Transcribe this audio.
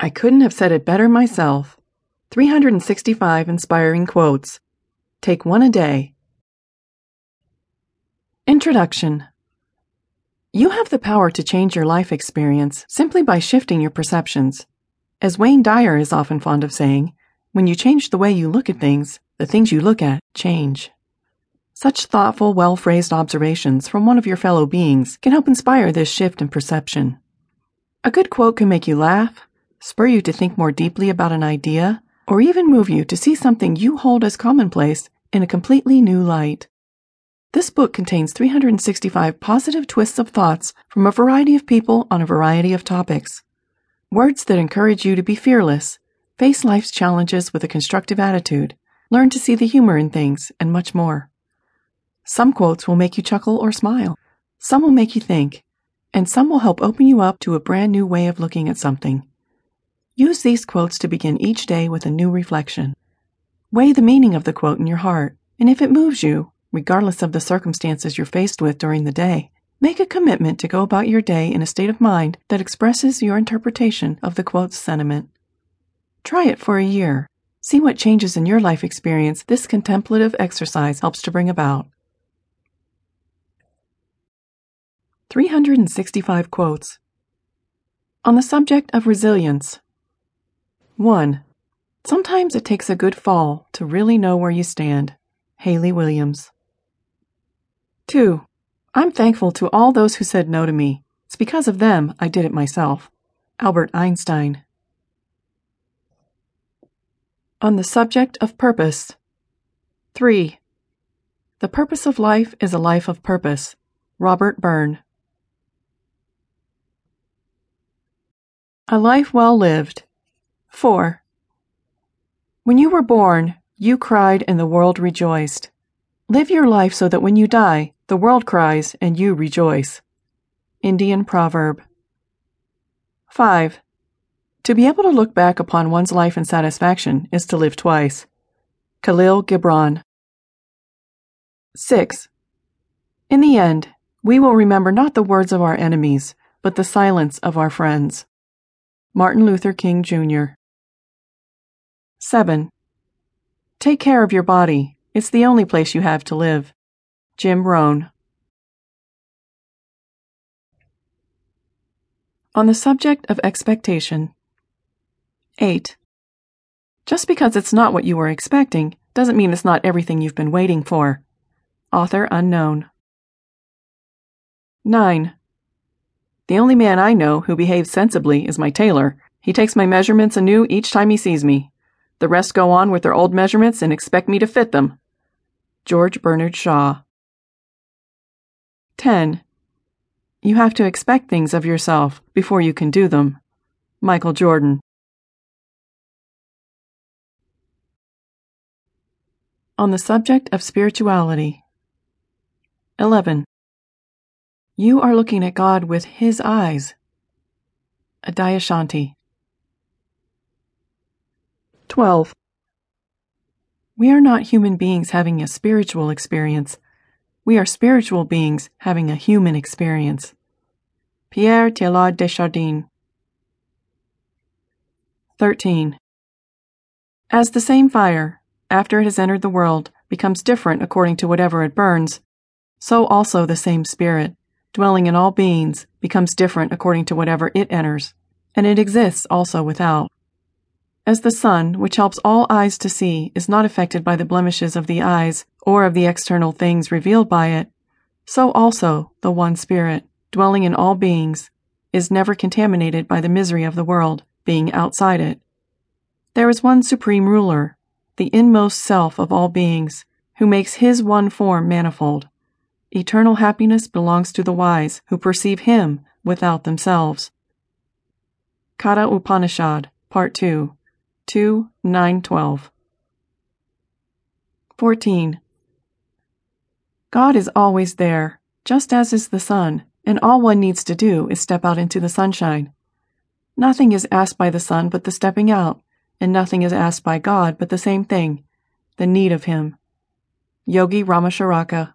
I couldn't have said it better myself. 365 inspiring quotes. Take one a day. Introduction You have the power to change your life experience simply by shifting your perceptions. As Wayne Dyer is often fond of saying, when you change the way you look at things, the things you look at change. Such thoughtful, well phrased observations from one of your fellow beings can help inspire this shift in perception. A good quote can make you laugh, spur you to think more deeply about an idea, or even move you to see something you hold as commonplace in a completely new light. This book contains 365 positive twists of thoughts from a variety of people on a variety of topics. Words that encourage you to be fearless, face life's challenges with a constructive attitude, learn to see the humor in things, and much more. Some quotes will make you chuckle or smile. Some will make you think, and some will help open you up to a brand new way of looking at something. Use these quotes to begin each day with a new reflection. Weigh the meaning of the quote in your heart, and if it moves you, regardless of the circumstances you're faced with during the day, make a commitment to go about your day in a state of mind that expresses your interpretation of the quote's sentiment. Try it for a year. See what changes in your life experience this contemplative exercise helps to bring about. 365 quotes. On the subject of resilience, 1. Sometimes it takes a good fall to really know where you stand. Hayley Williams. 2. I'm thankful to all those who said no to me. It's because of them I did it myself. Albert Einstein. On the subject of purpose. 3. The purpose of life is a life of purpose. Robert Byrne. A life well lived. 4. When you were born, you cried and the world rejoiced. Live your life so that when you die, the world cries and you rejoice. Indian proverb. 5. To be able to look back upon one's life in satisfaction is to live twice. Kahlil Gibran. 6. In the end, we will remember not the words of our enemies, but the silence of our friends. Martin Luther King Jr. 7. Take care of your body. It's the only place you have to live. Jim Rohn. On the subject of expectation. 8. Just because it's not what you were expecting doesn't mean it's not everything you've been waiting for. Author unknown. 9. The only man I know who behaves sensibly is my tailor. He takes my measurements anew each time he sees me. The rest go on with their old measurements and expect me to fit them. George Bernard Shaw. 10. You have to expect things of yourself before you can do them. Michael Jordan. On the subject of spirituality. 11. You are looking at God with His eyes. Adyashanti. 12. We are not human beings having a spiritual experience. We are spiritual beings having a human experience. Pierre Teilhard de Chardin. 13. As the same fire, after it has entered the world, becomes different according to whatever it burns, so also the same Spirit, dwelling in all beings, becomes different according to whatever it enters, and it exists also without. As the sun, which helps all eyes to see, is not affected by the blemishes of the eyes or of the external things revealed by it, so also the one Spirit, dwelling in all beings, is never contaminated by the misery of the world, being outside it. There is one supreme ruler, the inmost self of all beings, who makes his one form manifold. Eternal happiness belongs to the wise who perceive him without themselves. Katha Upanishad, Part 2 2, 9, 12. 14. God is always there, just as is the sun, and all one needs to do is step out into the sunshine. Nothing is asked by the sun but the stepping out, and nothing is asked by God but the same thing, the need of Him. Yogi Ramacharaka.